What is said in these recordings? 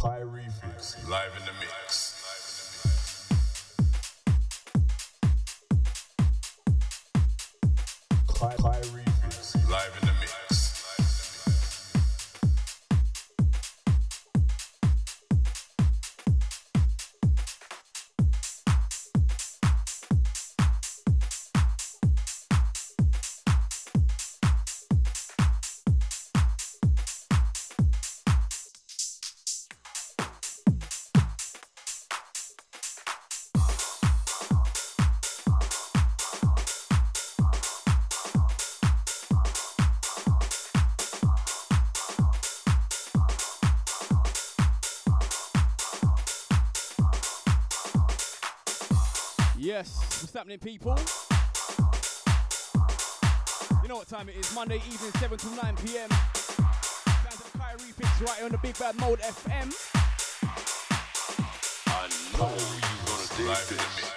Kye Refix, live in the mix. What's happening, people? You know what time it is? Monday evening, 7 to 9 p.m. Down to the Kye Refix right on the Big Bad Mode FM. I know you're gonna dig live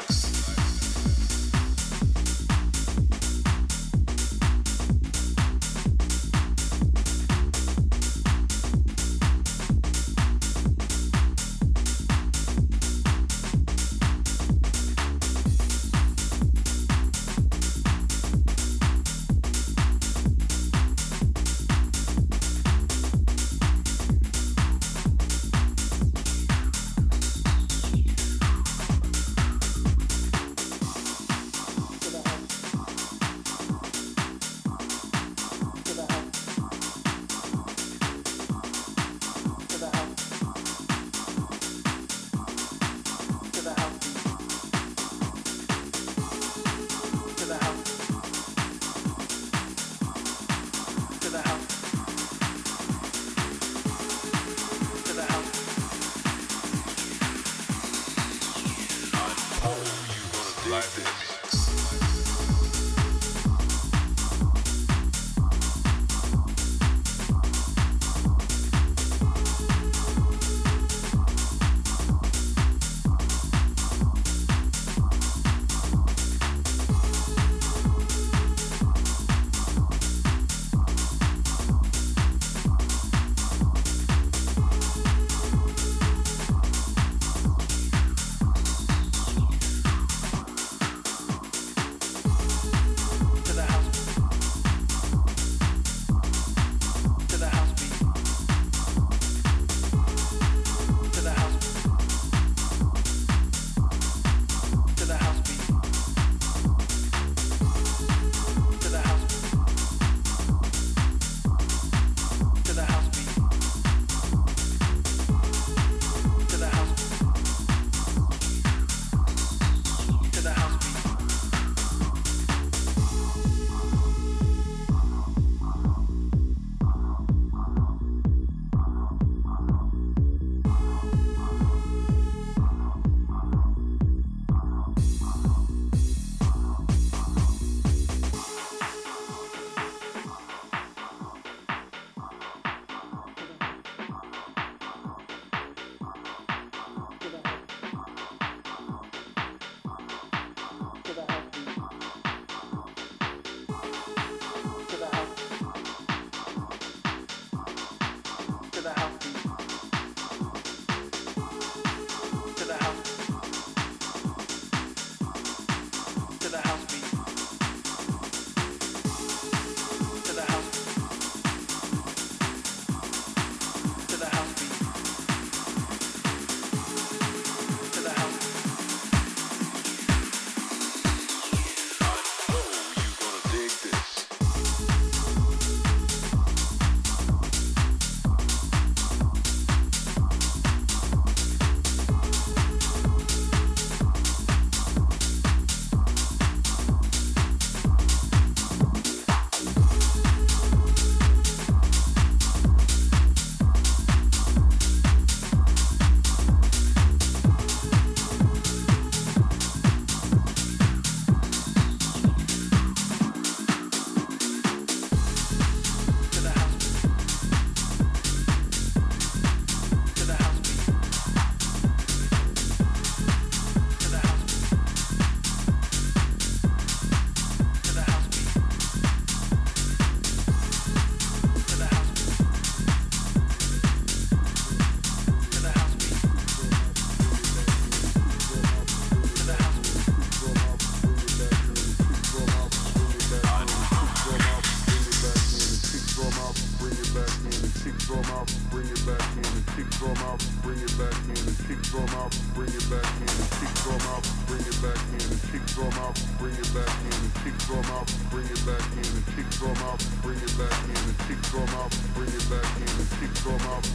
go, mouth.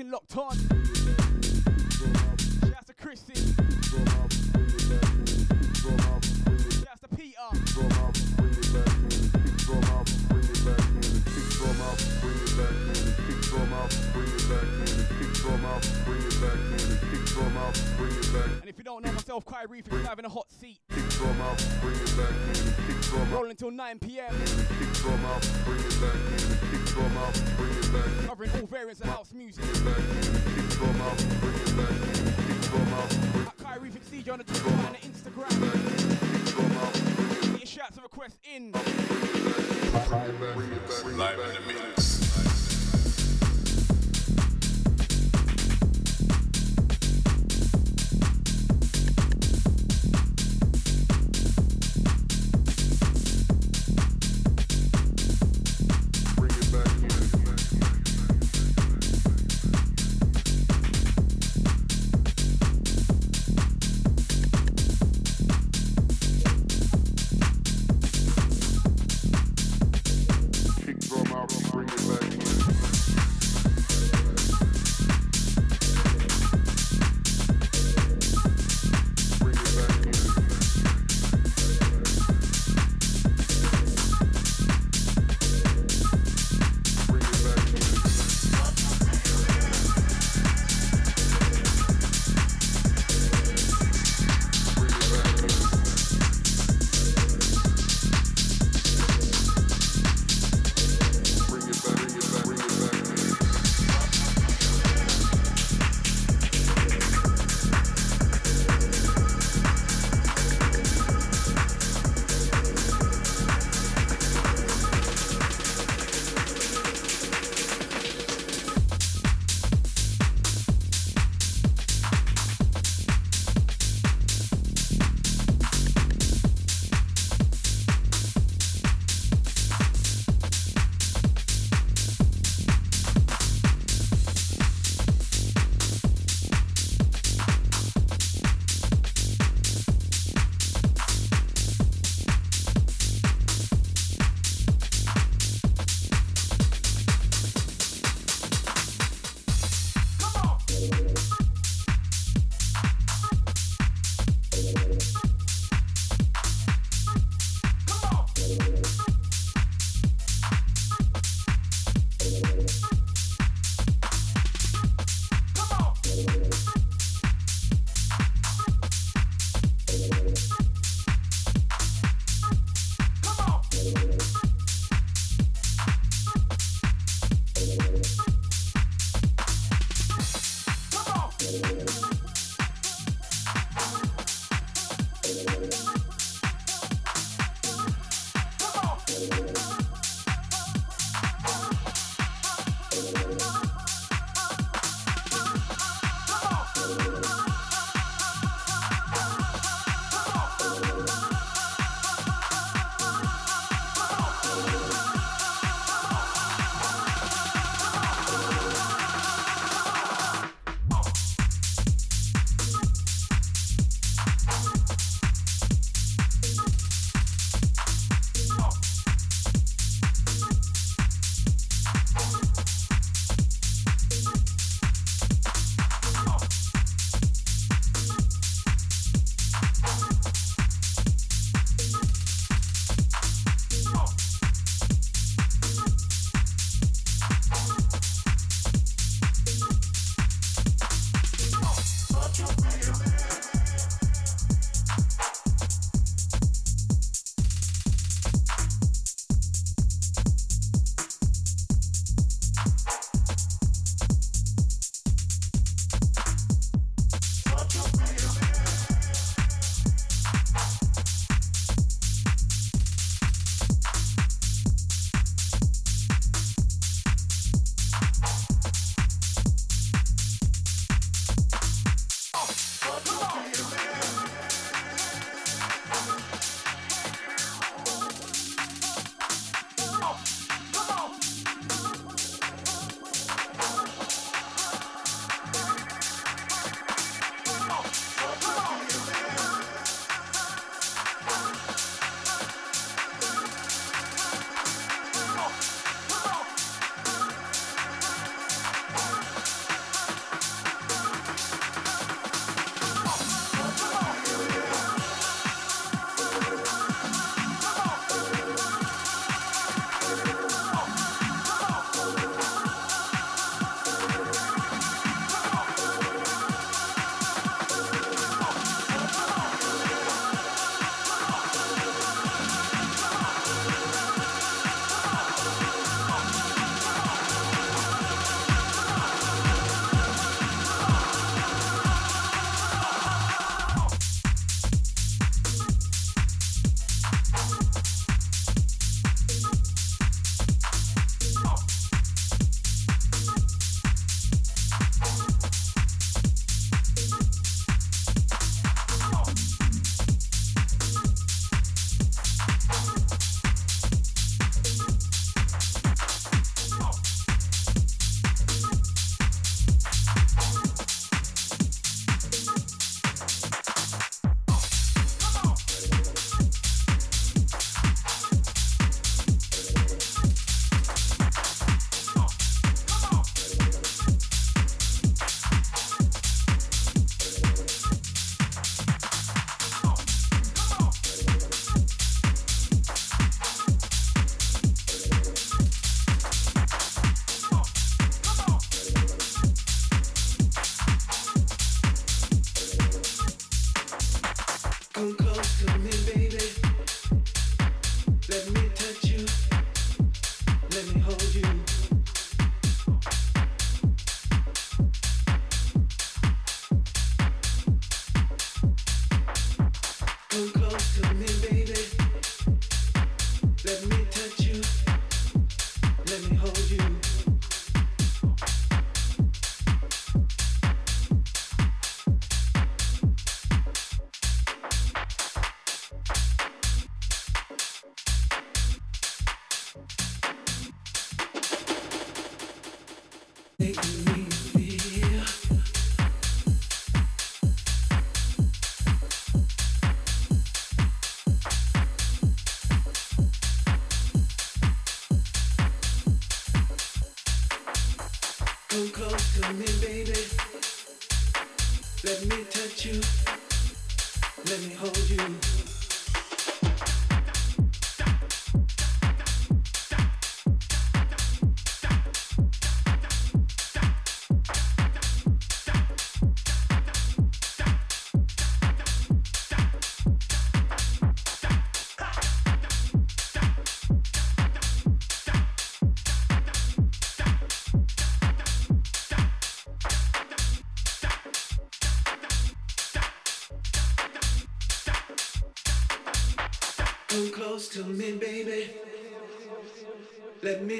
in locked on. Shouts to Chrissy. Shouts to Peter. And if you don't know myself, Kye Refix having a hot seat. It. Rolling until 9 p.m from out, bring it back. Covering all variants of house music. Bring it back. From out, bring it back. From out. At Kye Refix DJ on the Twitter and the Instagram. From out, bring it back. Get your shouts and requests in. Bring it back. Bring it back. Live in the mix.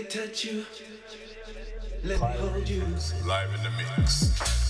Touch you. Let me hold you. Live in the mix.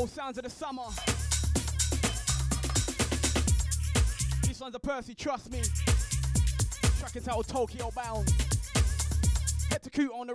Show sounds of the summer. This one's a Percy, trust me. Track is out Tokyo bound. Head to Coot on the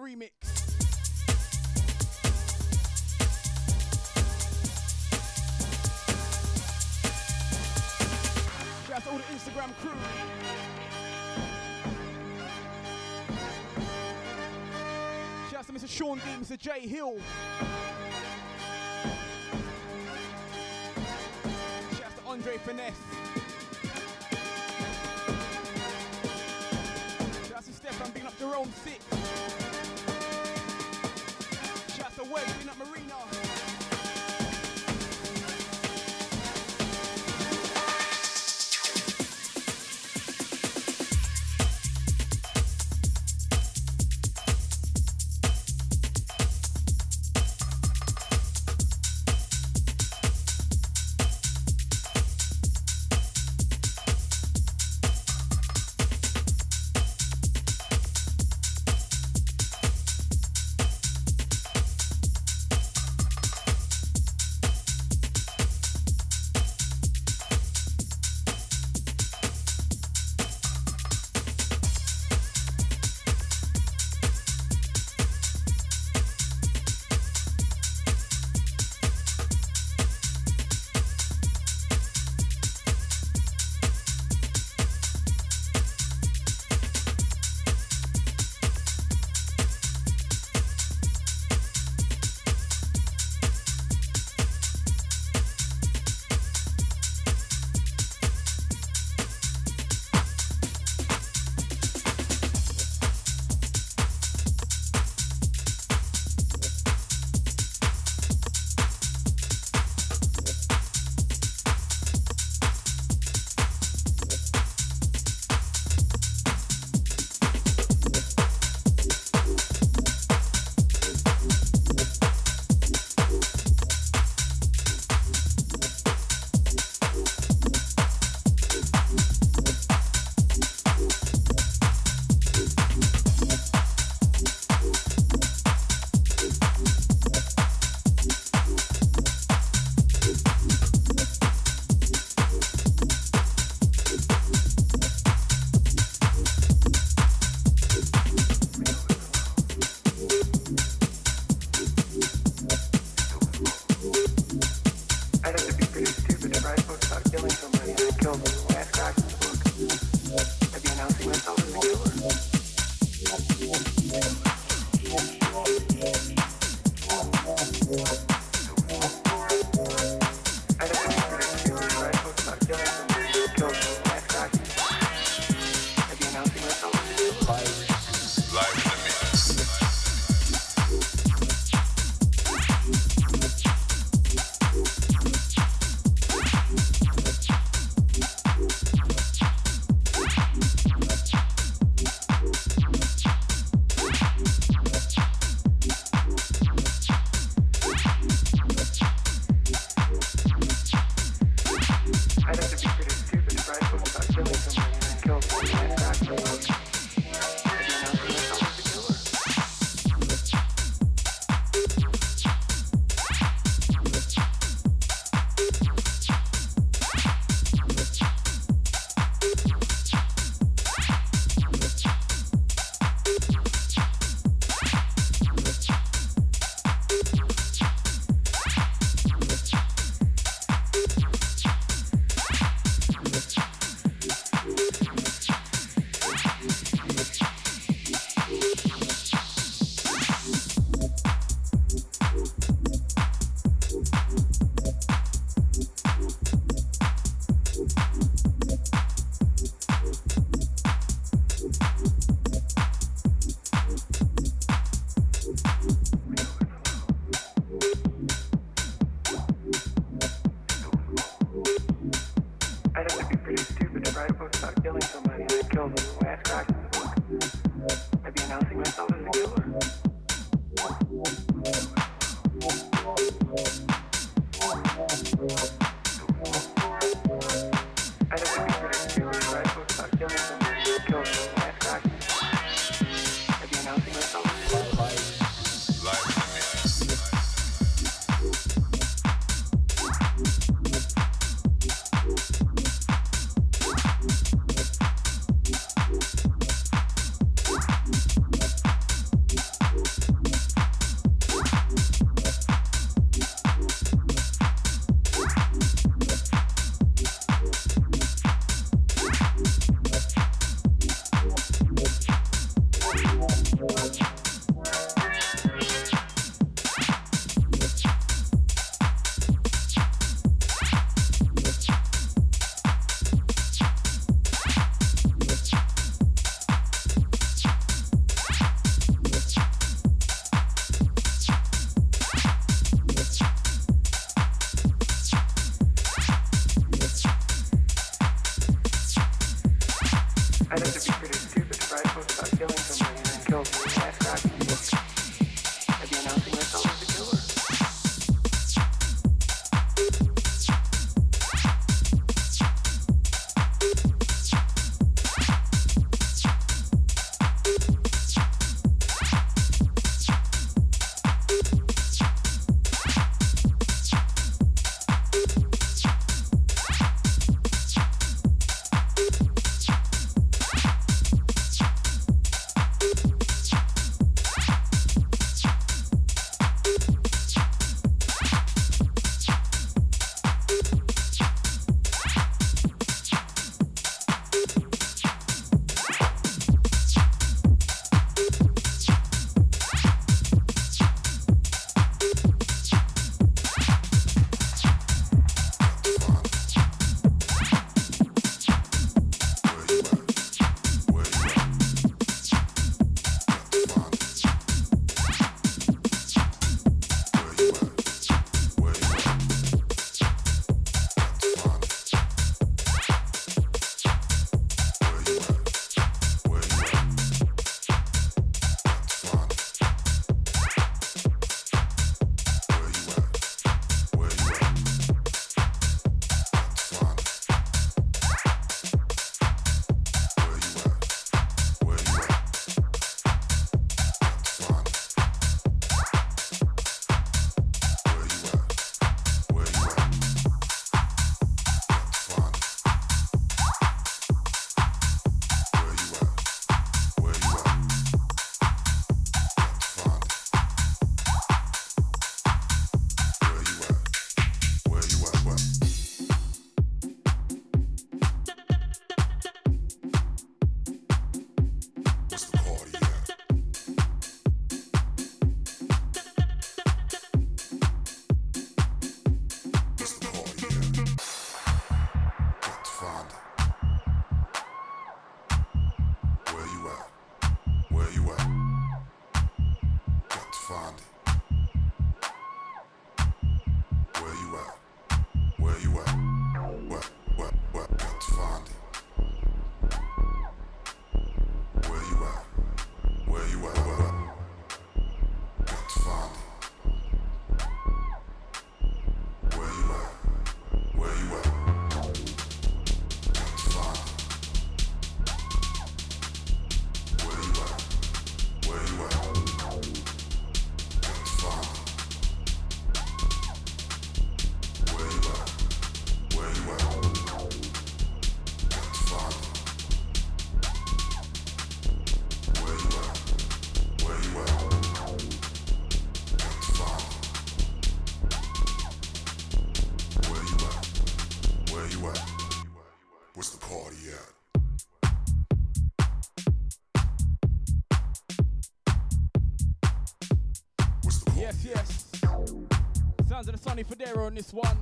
Federa on this one.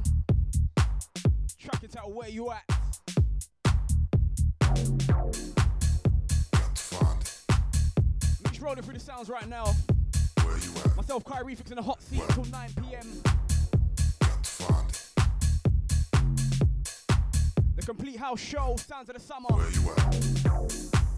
Track it out where you at. Mitch rolling through the sounds right now. Where you at? Myself, Kyrie, fixing a hot seat until 9 p.m. The complete house show, sounds of the summer. Where you at?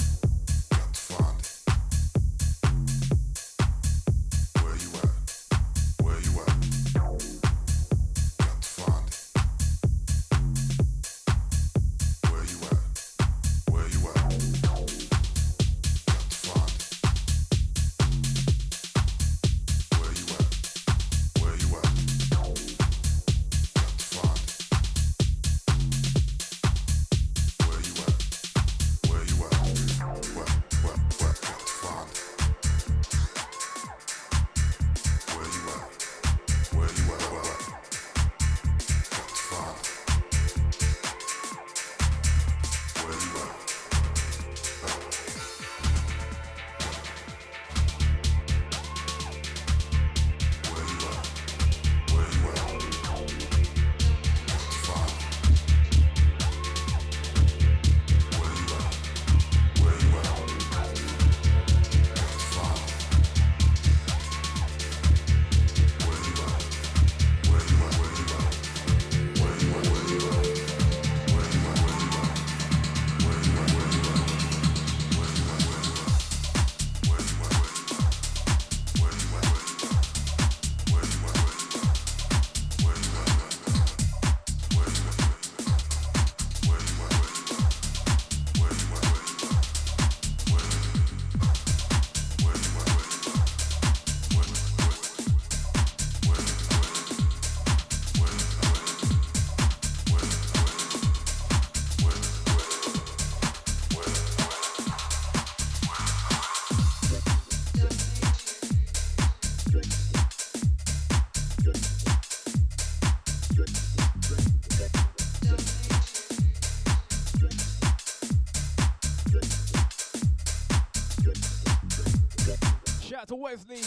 Wesley.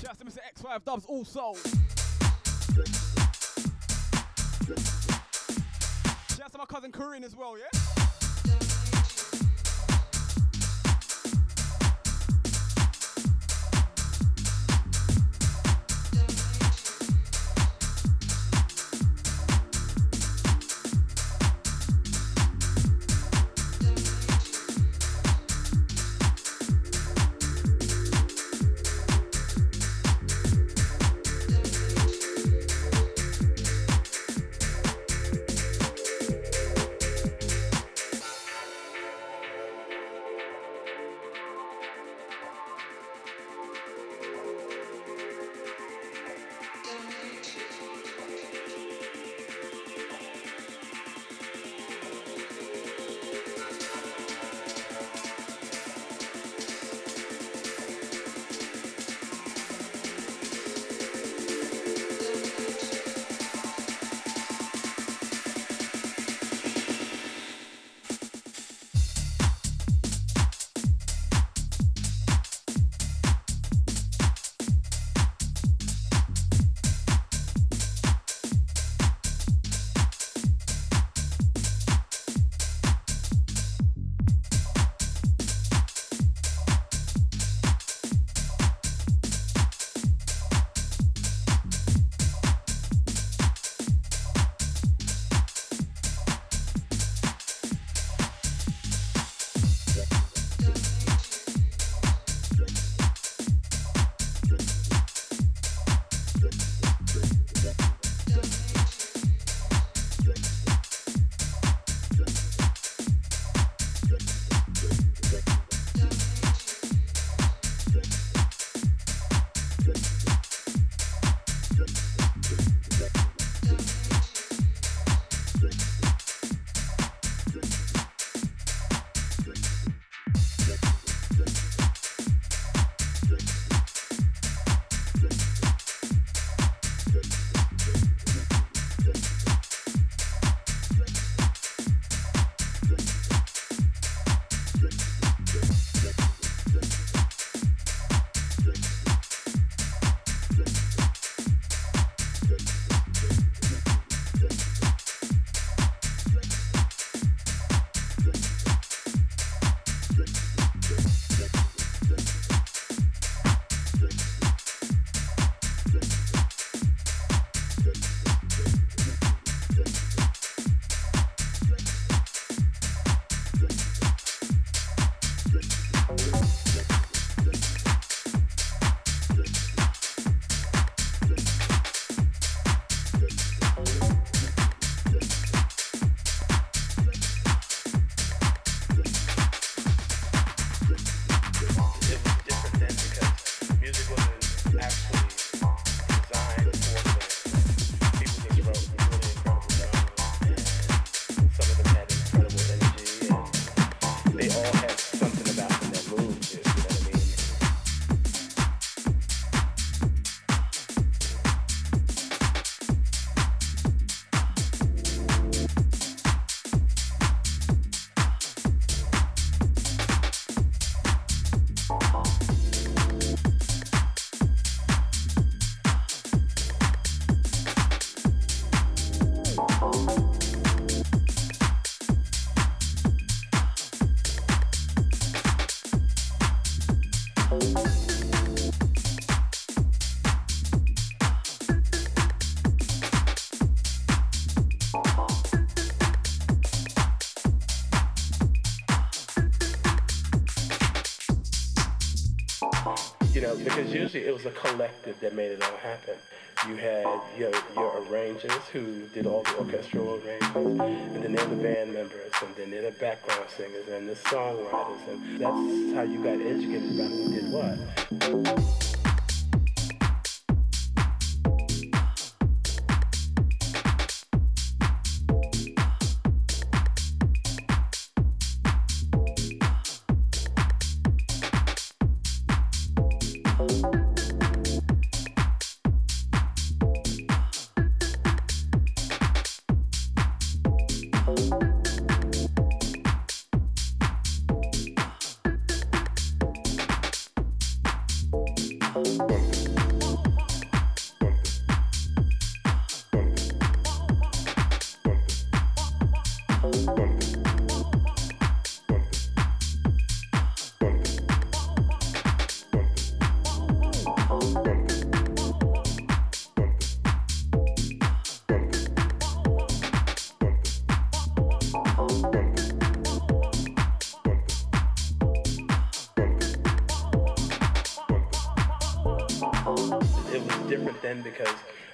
Shout out to Mr. X5 Dubs also. Shout out to my cousin Corinne as well, yeah? Because usually it was a collective that made it all happen. You had your, your arrangers who did all the orchestral arrangements, and then there were the band members, and then there were the background singers and the songwriters, and that's how you got educated about who did what.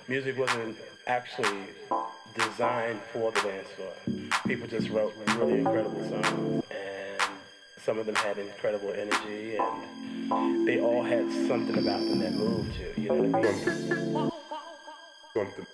Music wasn't actually designed for the dance floor. People just wrote really incredible songs, and some of them had incredible energy, and they all had something about them that moved you. You know what I mean? Something.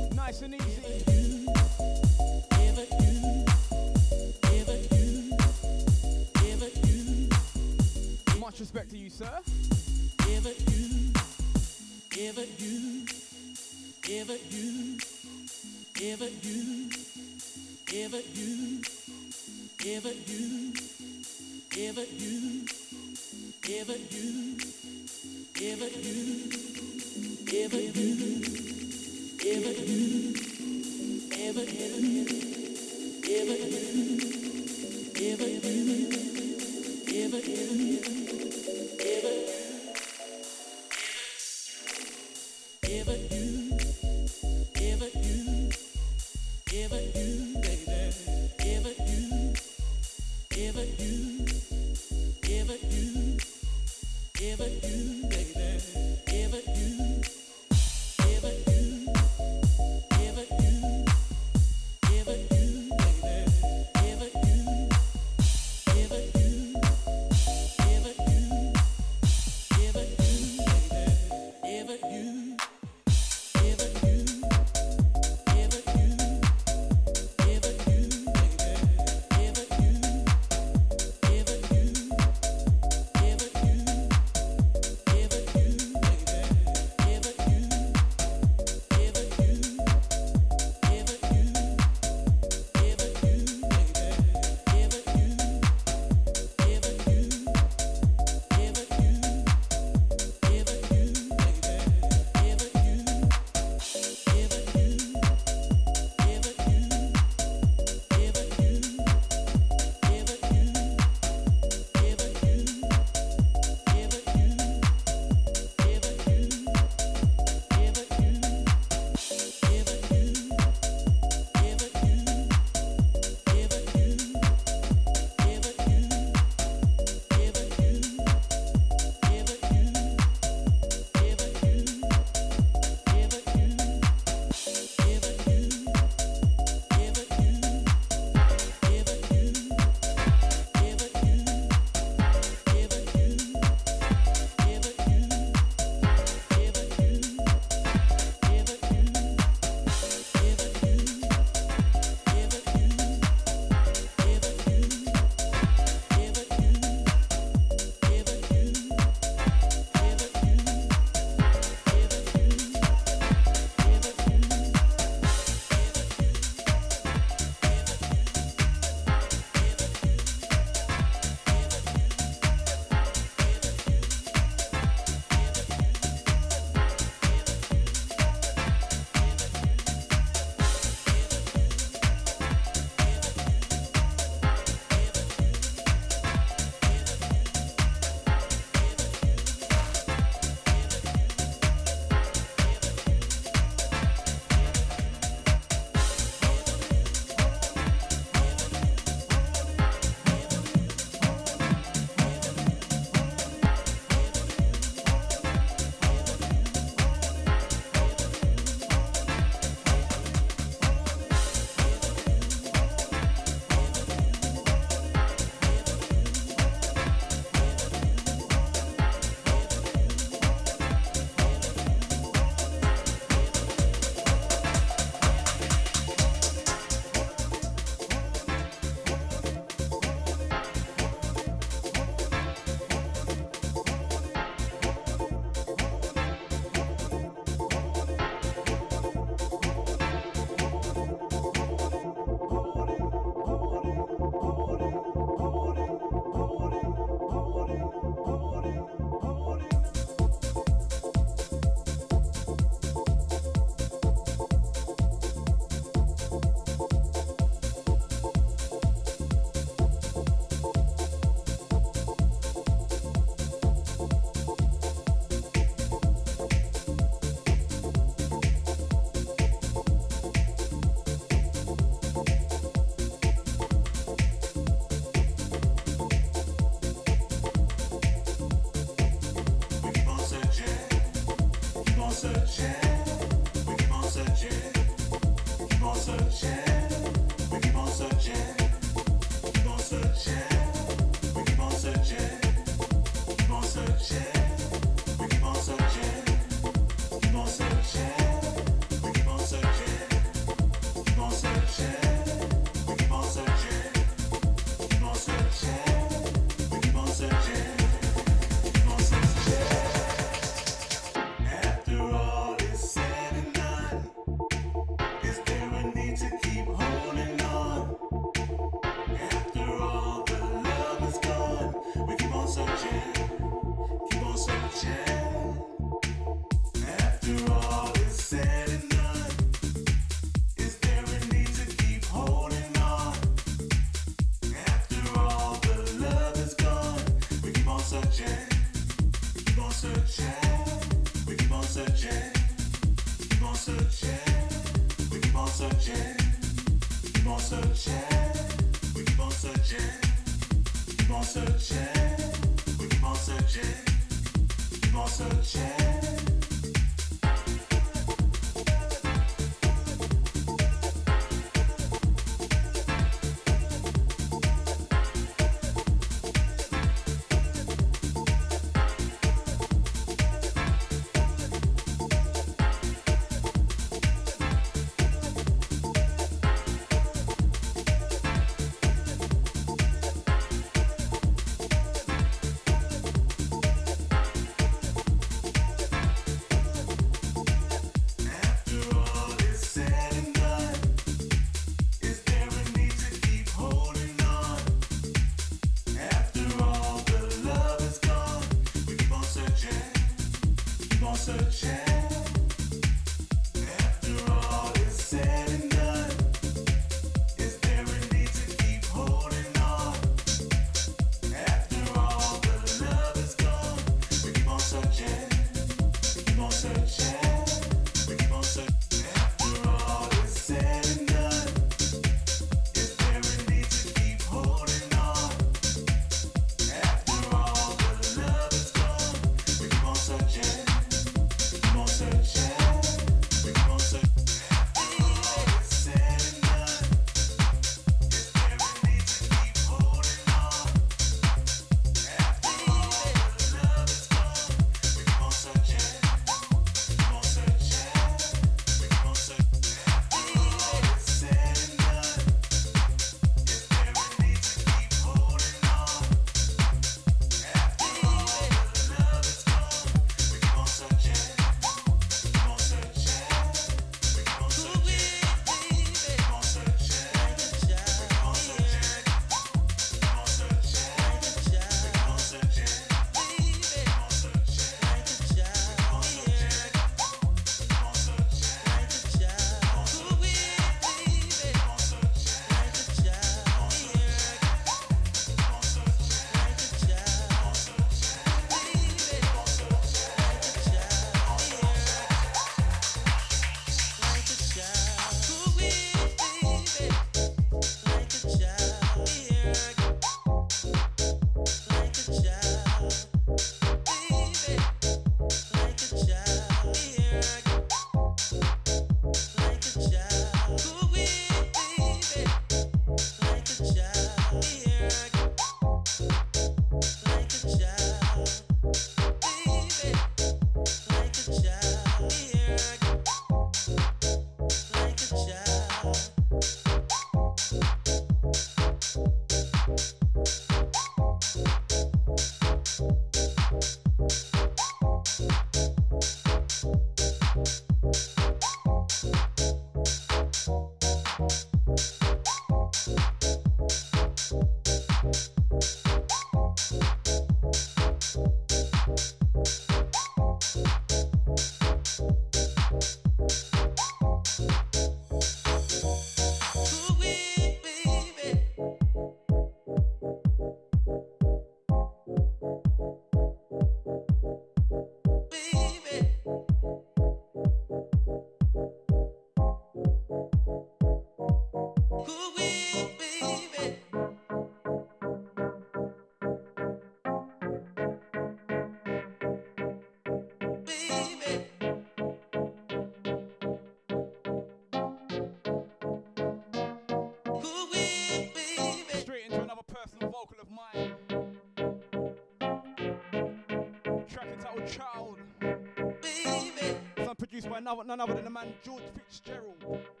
None other than the man George Fitzgerald.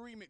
remix.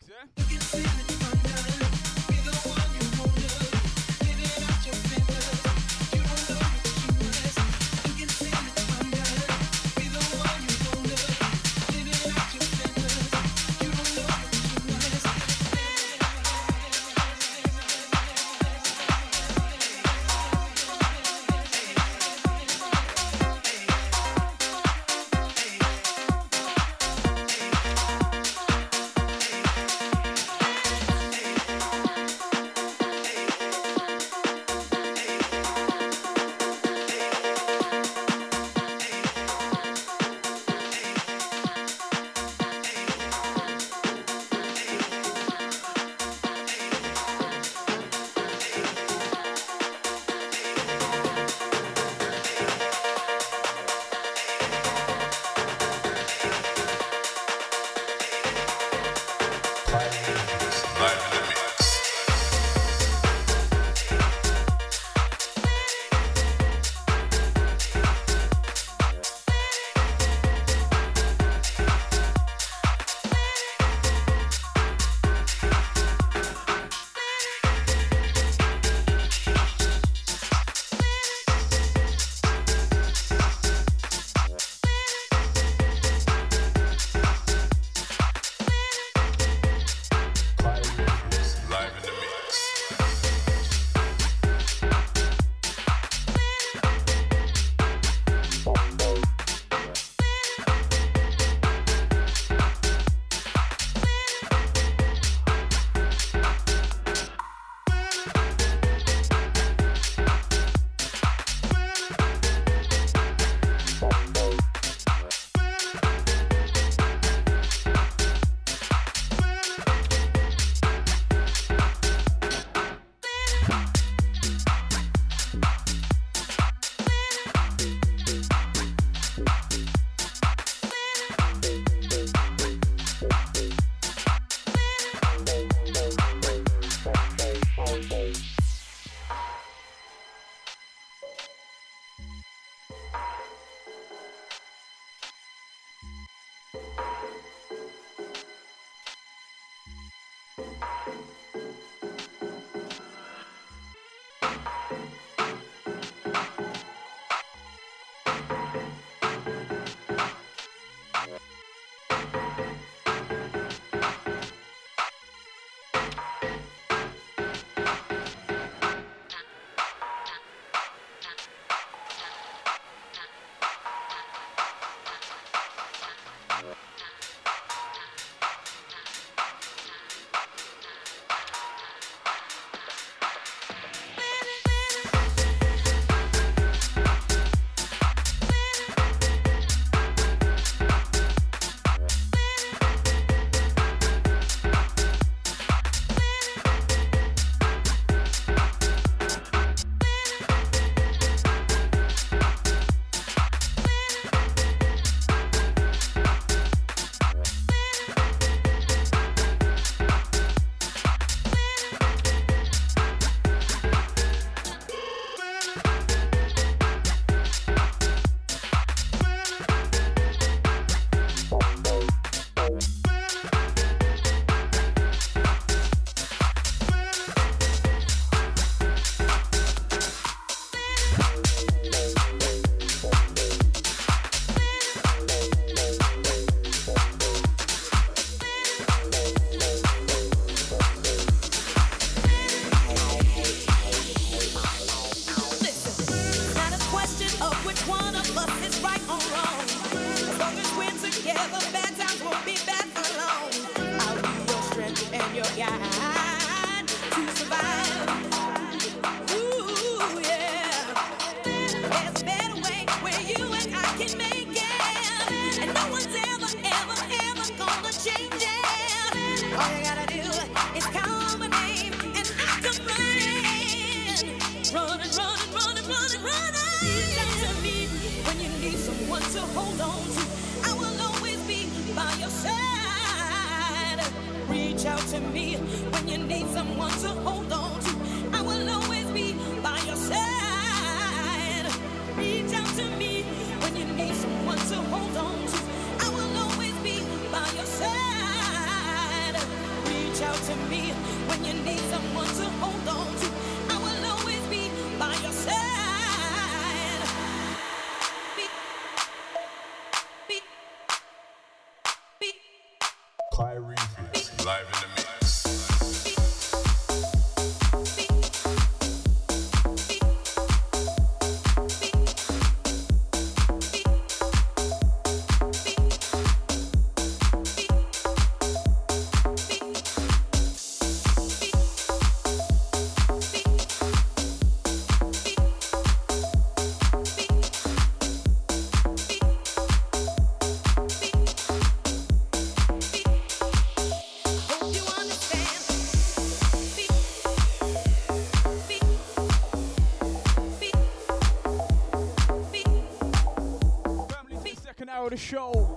The show.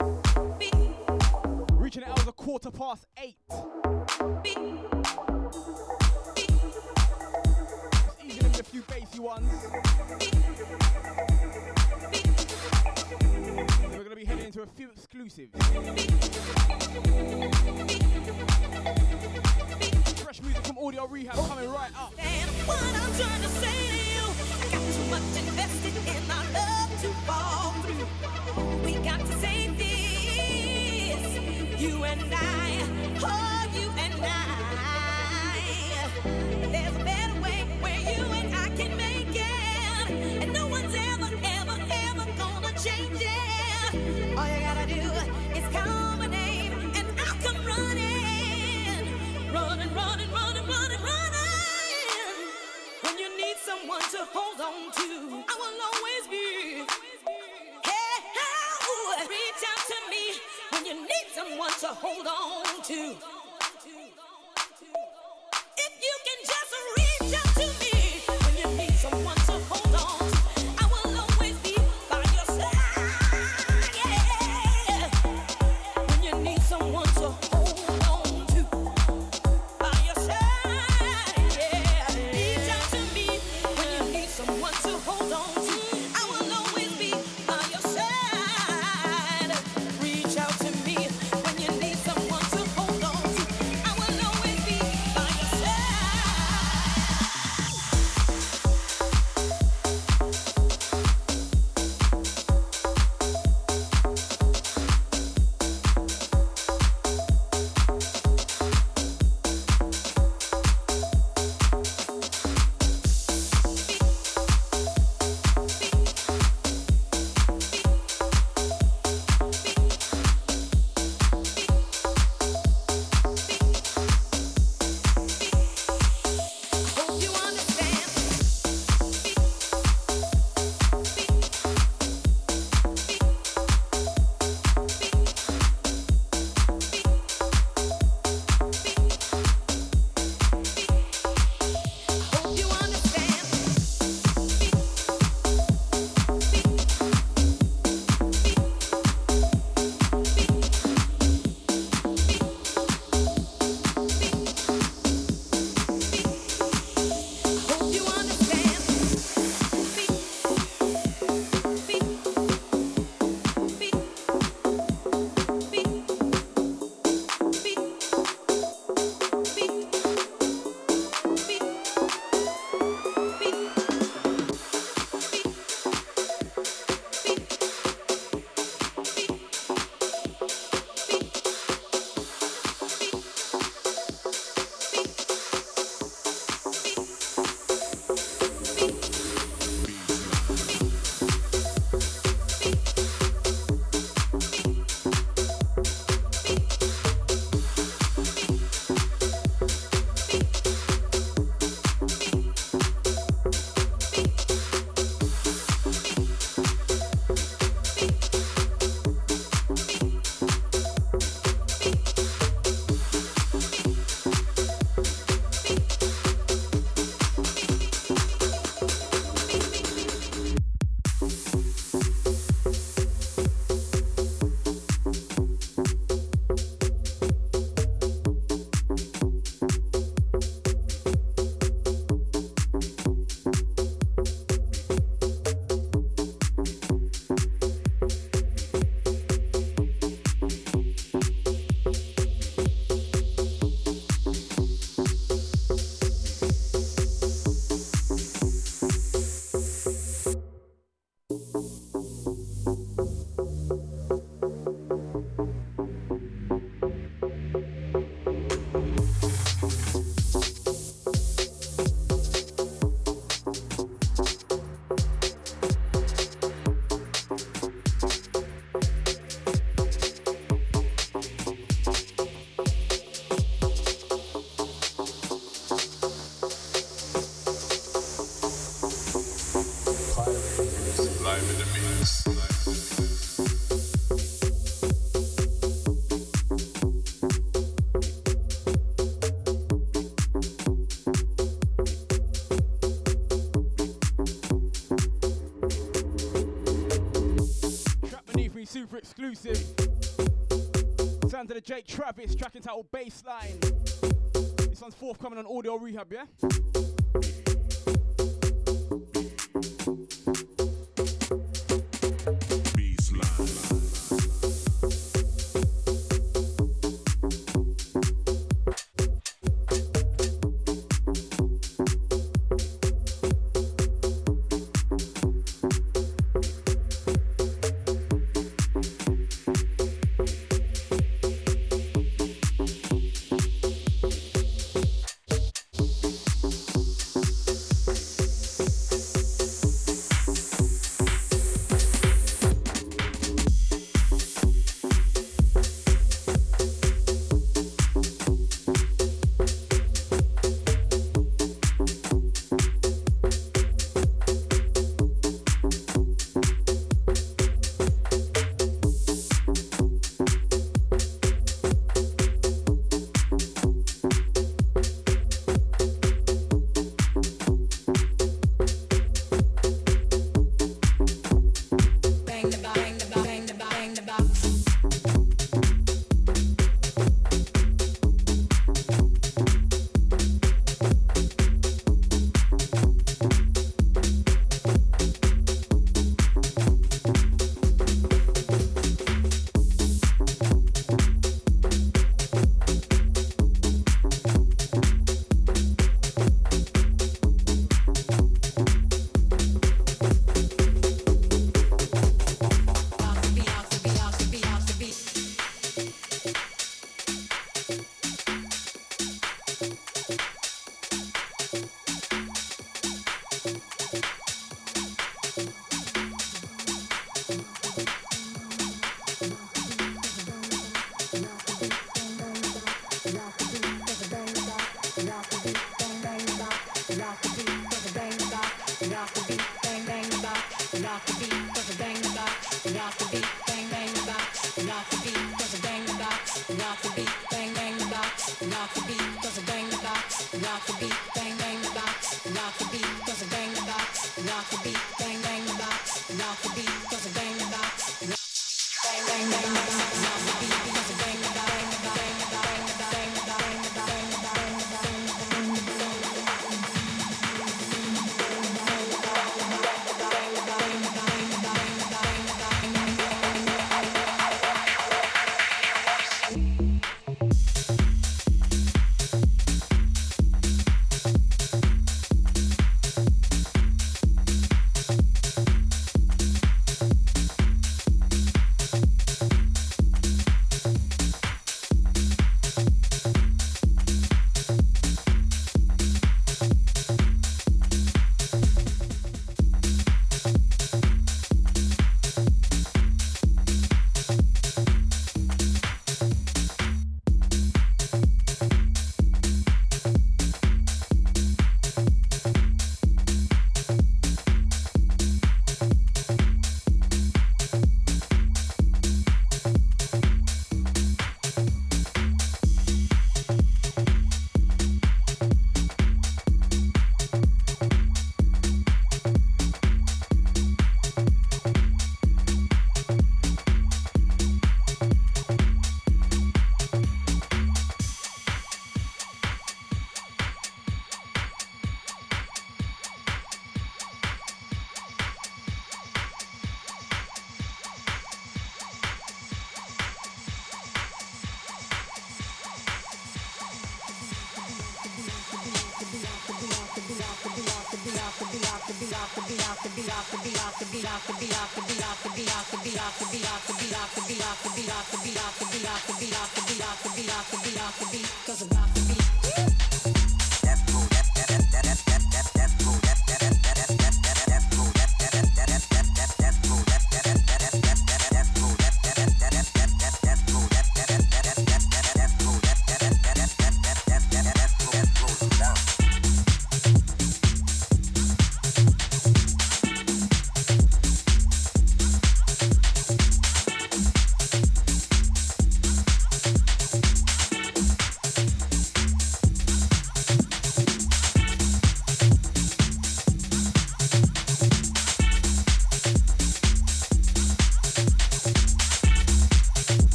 Reaching out as a quarter past super exclusive. Sound to the Jake Travis track entitled Baseline. This one's forthcoming on Audio Rehab, yeah?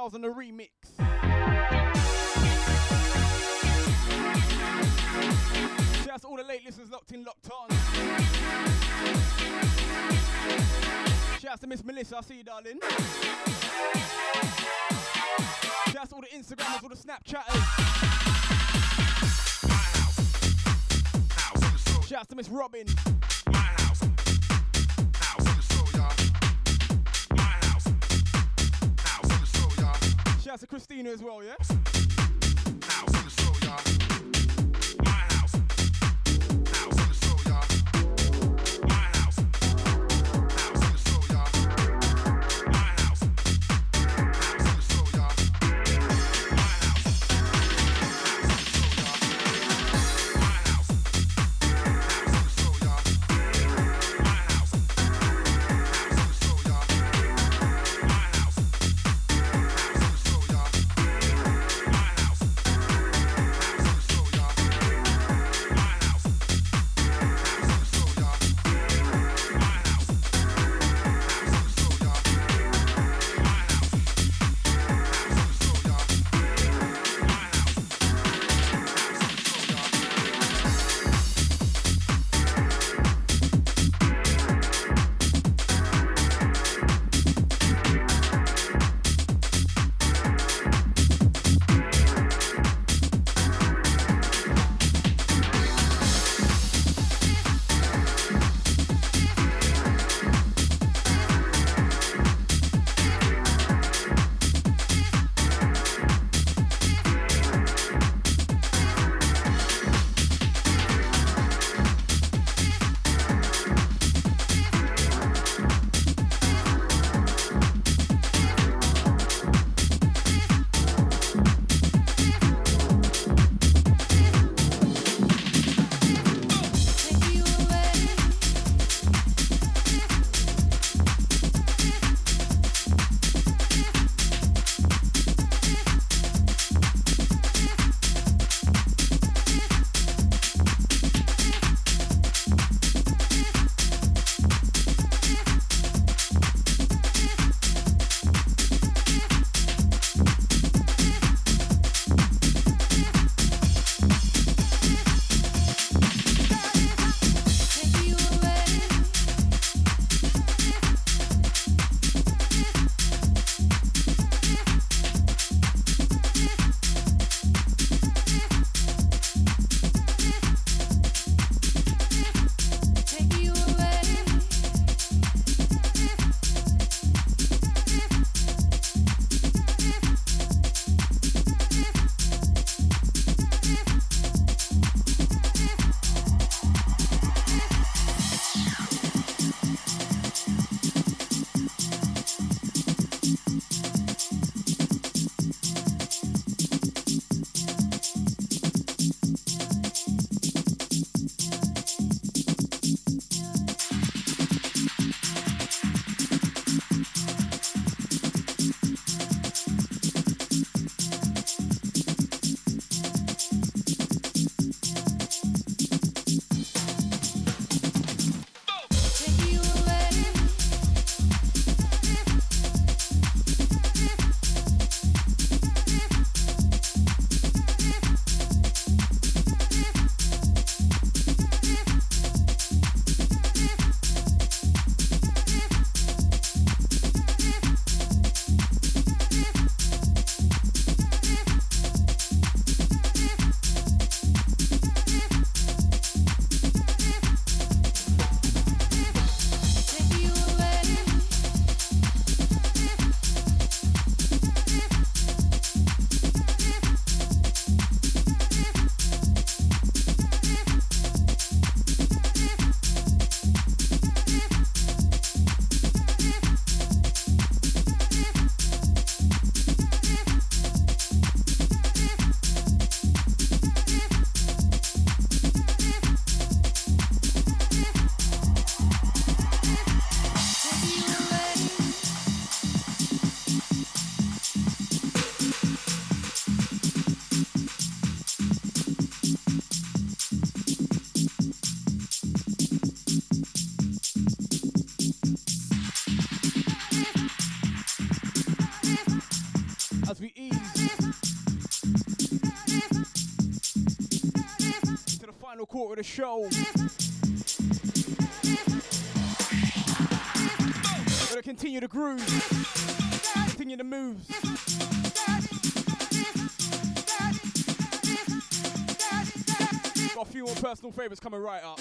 Charles on the remix. Shouts all the late listeners locked in, locked on. Shouts to Miss Melissa, I see you, darling. Shouts to all the Instagrammers, all the Snapchatters. Shouts to Miss Robin. Shouts to Christina as well, yeah? Quarter of the show. Gonna continue the groove, continue the moves. Got a few more personal favorites coming right up.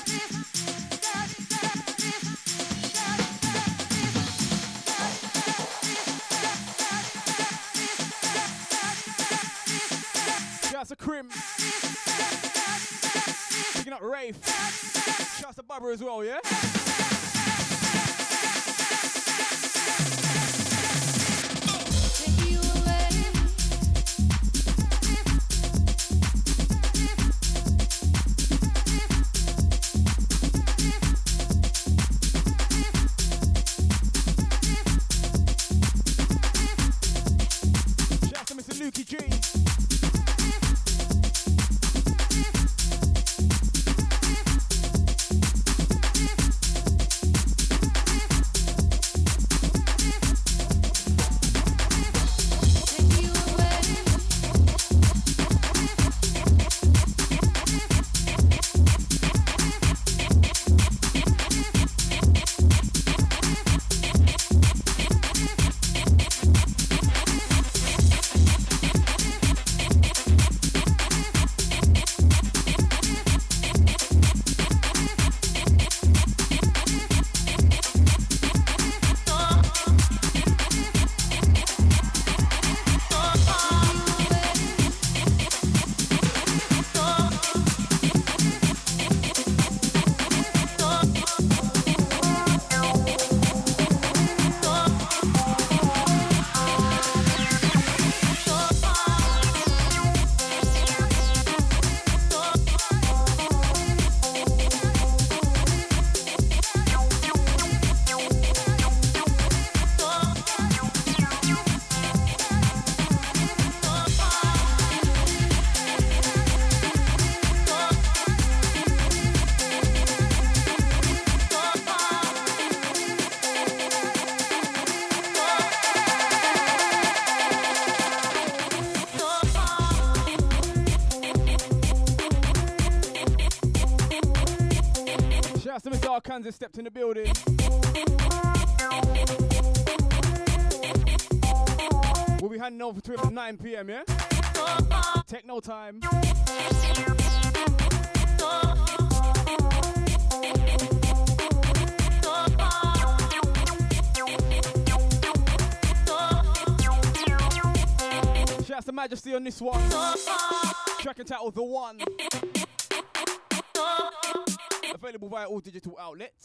As well, yeah? To Mr. Stepped in the building. We'll be handing over to him at 9 p.m., yeah? Techno time. Shouts to Majesty on this one. Track entitled The One. Via all digital outlets.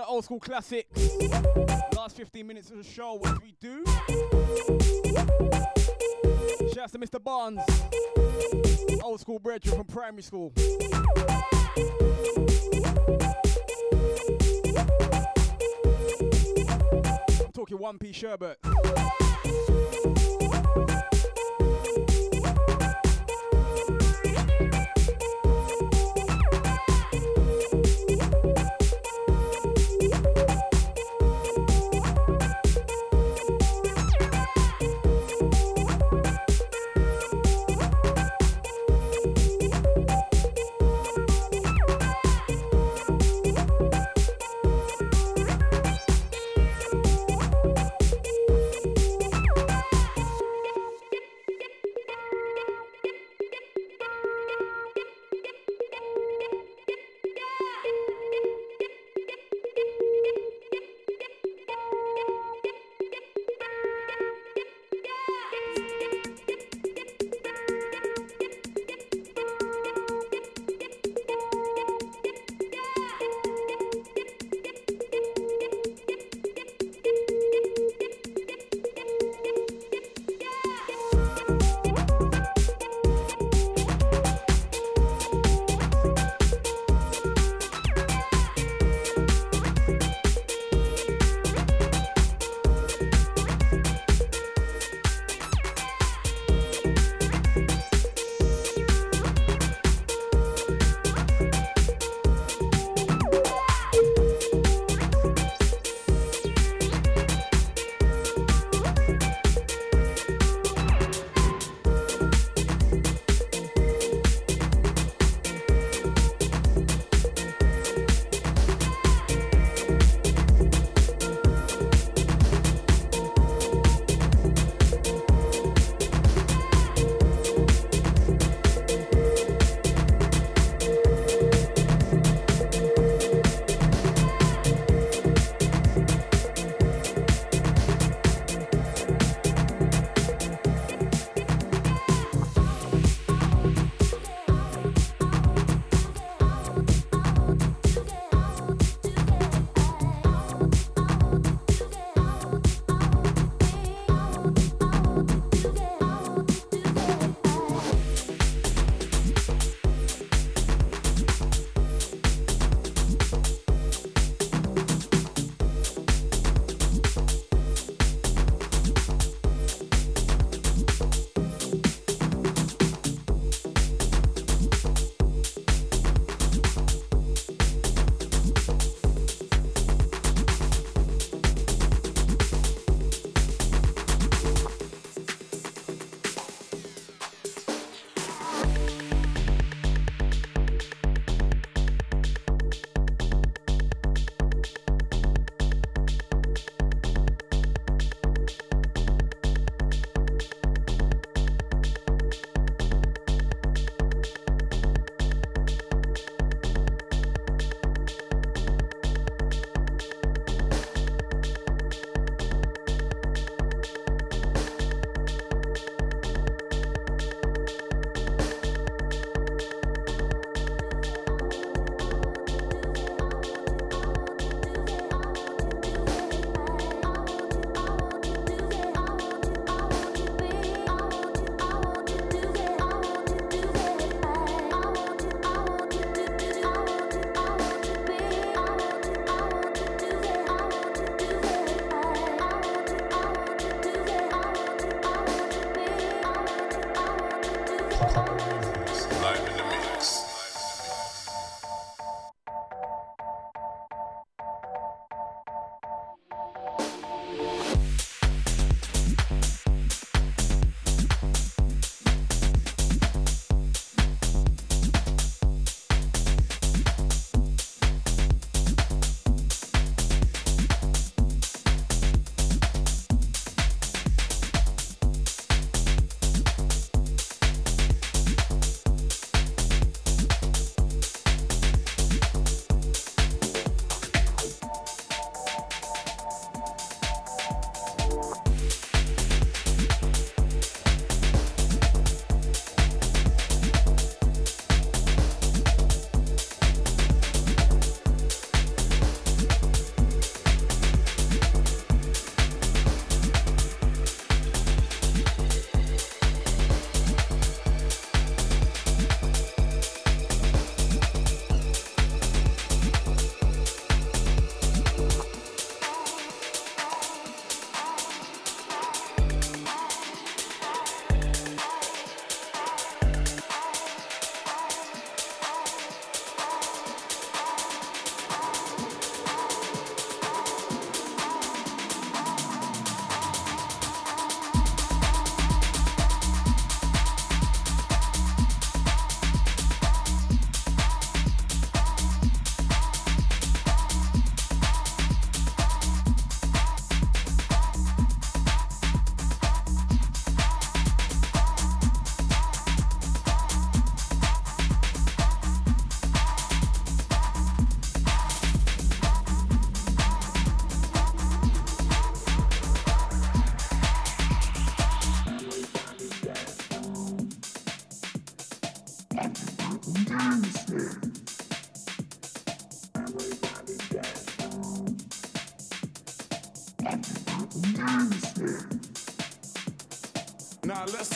Old school classics. Last 15 minutes of the show, what do we do? Shouts to Mr. Barnes, old school brethren from primary school. I'm talking one piece sherbet.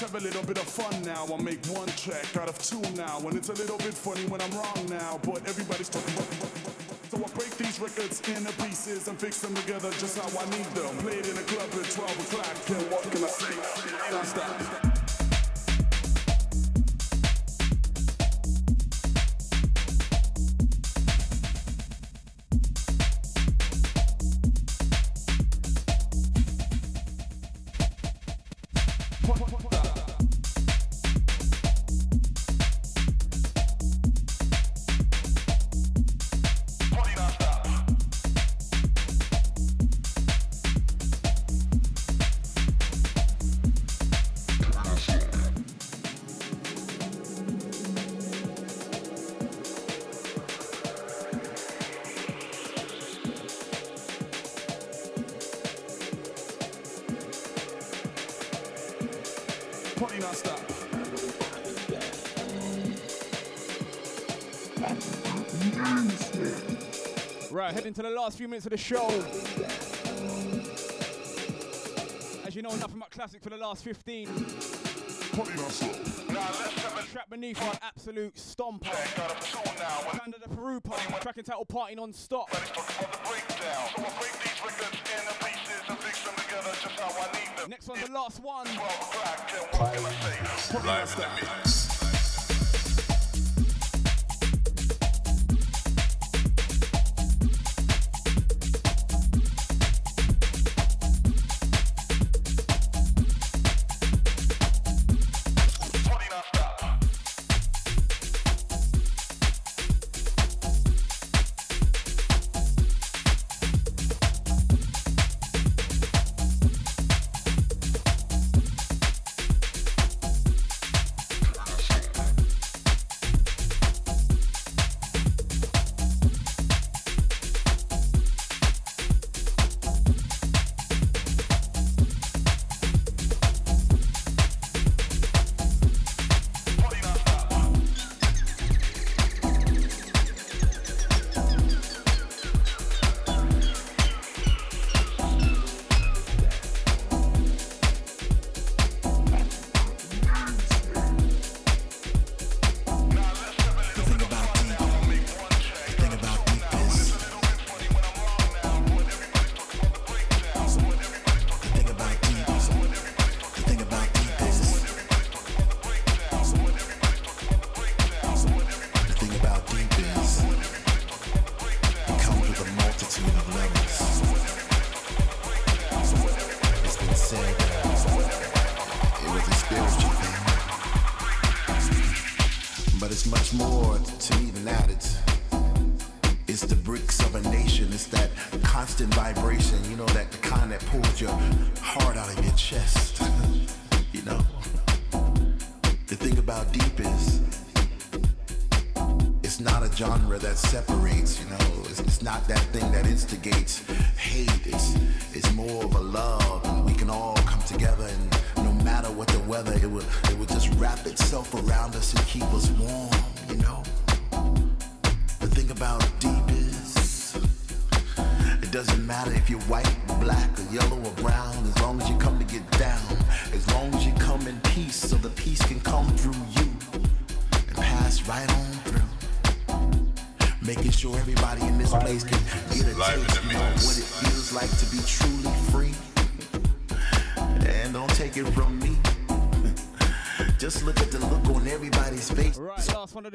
Have a little bit of fun now. I'll make one track out of two now. And it's a little bit funny when I'm wrong now, but everybody's talking. So I break these records into pieces and fix them together just how I need them. Play it in a club at 12 o'clock, and what can I say? Non-stop. Party Right, heading to the last few minutes of the show. As you know, nothing but classic for the last 15. Trap beneath our absolute stomper. Under the Pirupa, track entitled Party Non-Stop. Next one's the last one. Live in the mix.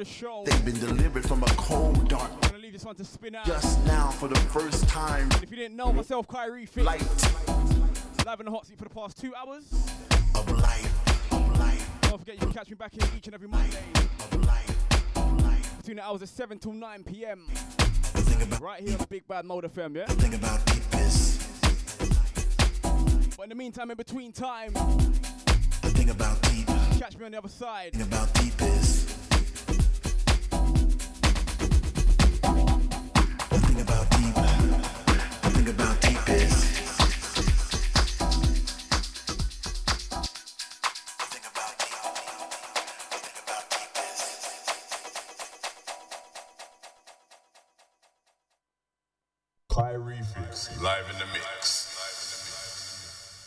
The show. They've been delivered from a cold, dark I'm gonna leave this one to spin out. just now for the first time. If you didn't know, myself, Kye Refix, Light live in the hot seat for the past two hours. of life, of life, Don't forget, you can catch me back here each and every Monday of life, of life. between the hours of 7 till 9 p.m. The thing about right here on Big Bad Mode FM, yeah? the thing about deep is But in the meantime, in between time, the thing about deep. catch me on the other side. The thing about deep live in the mix.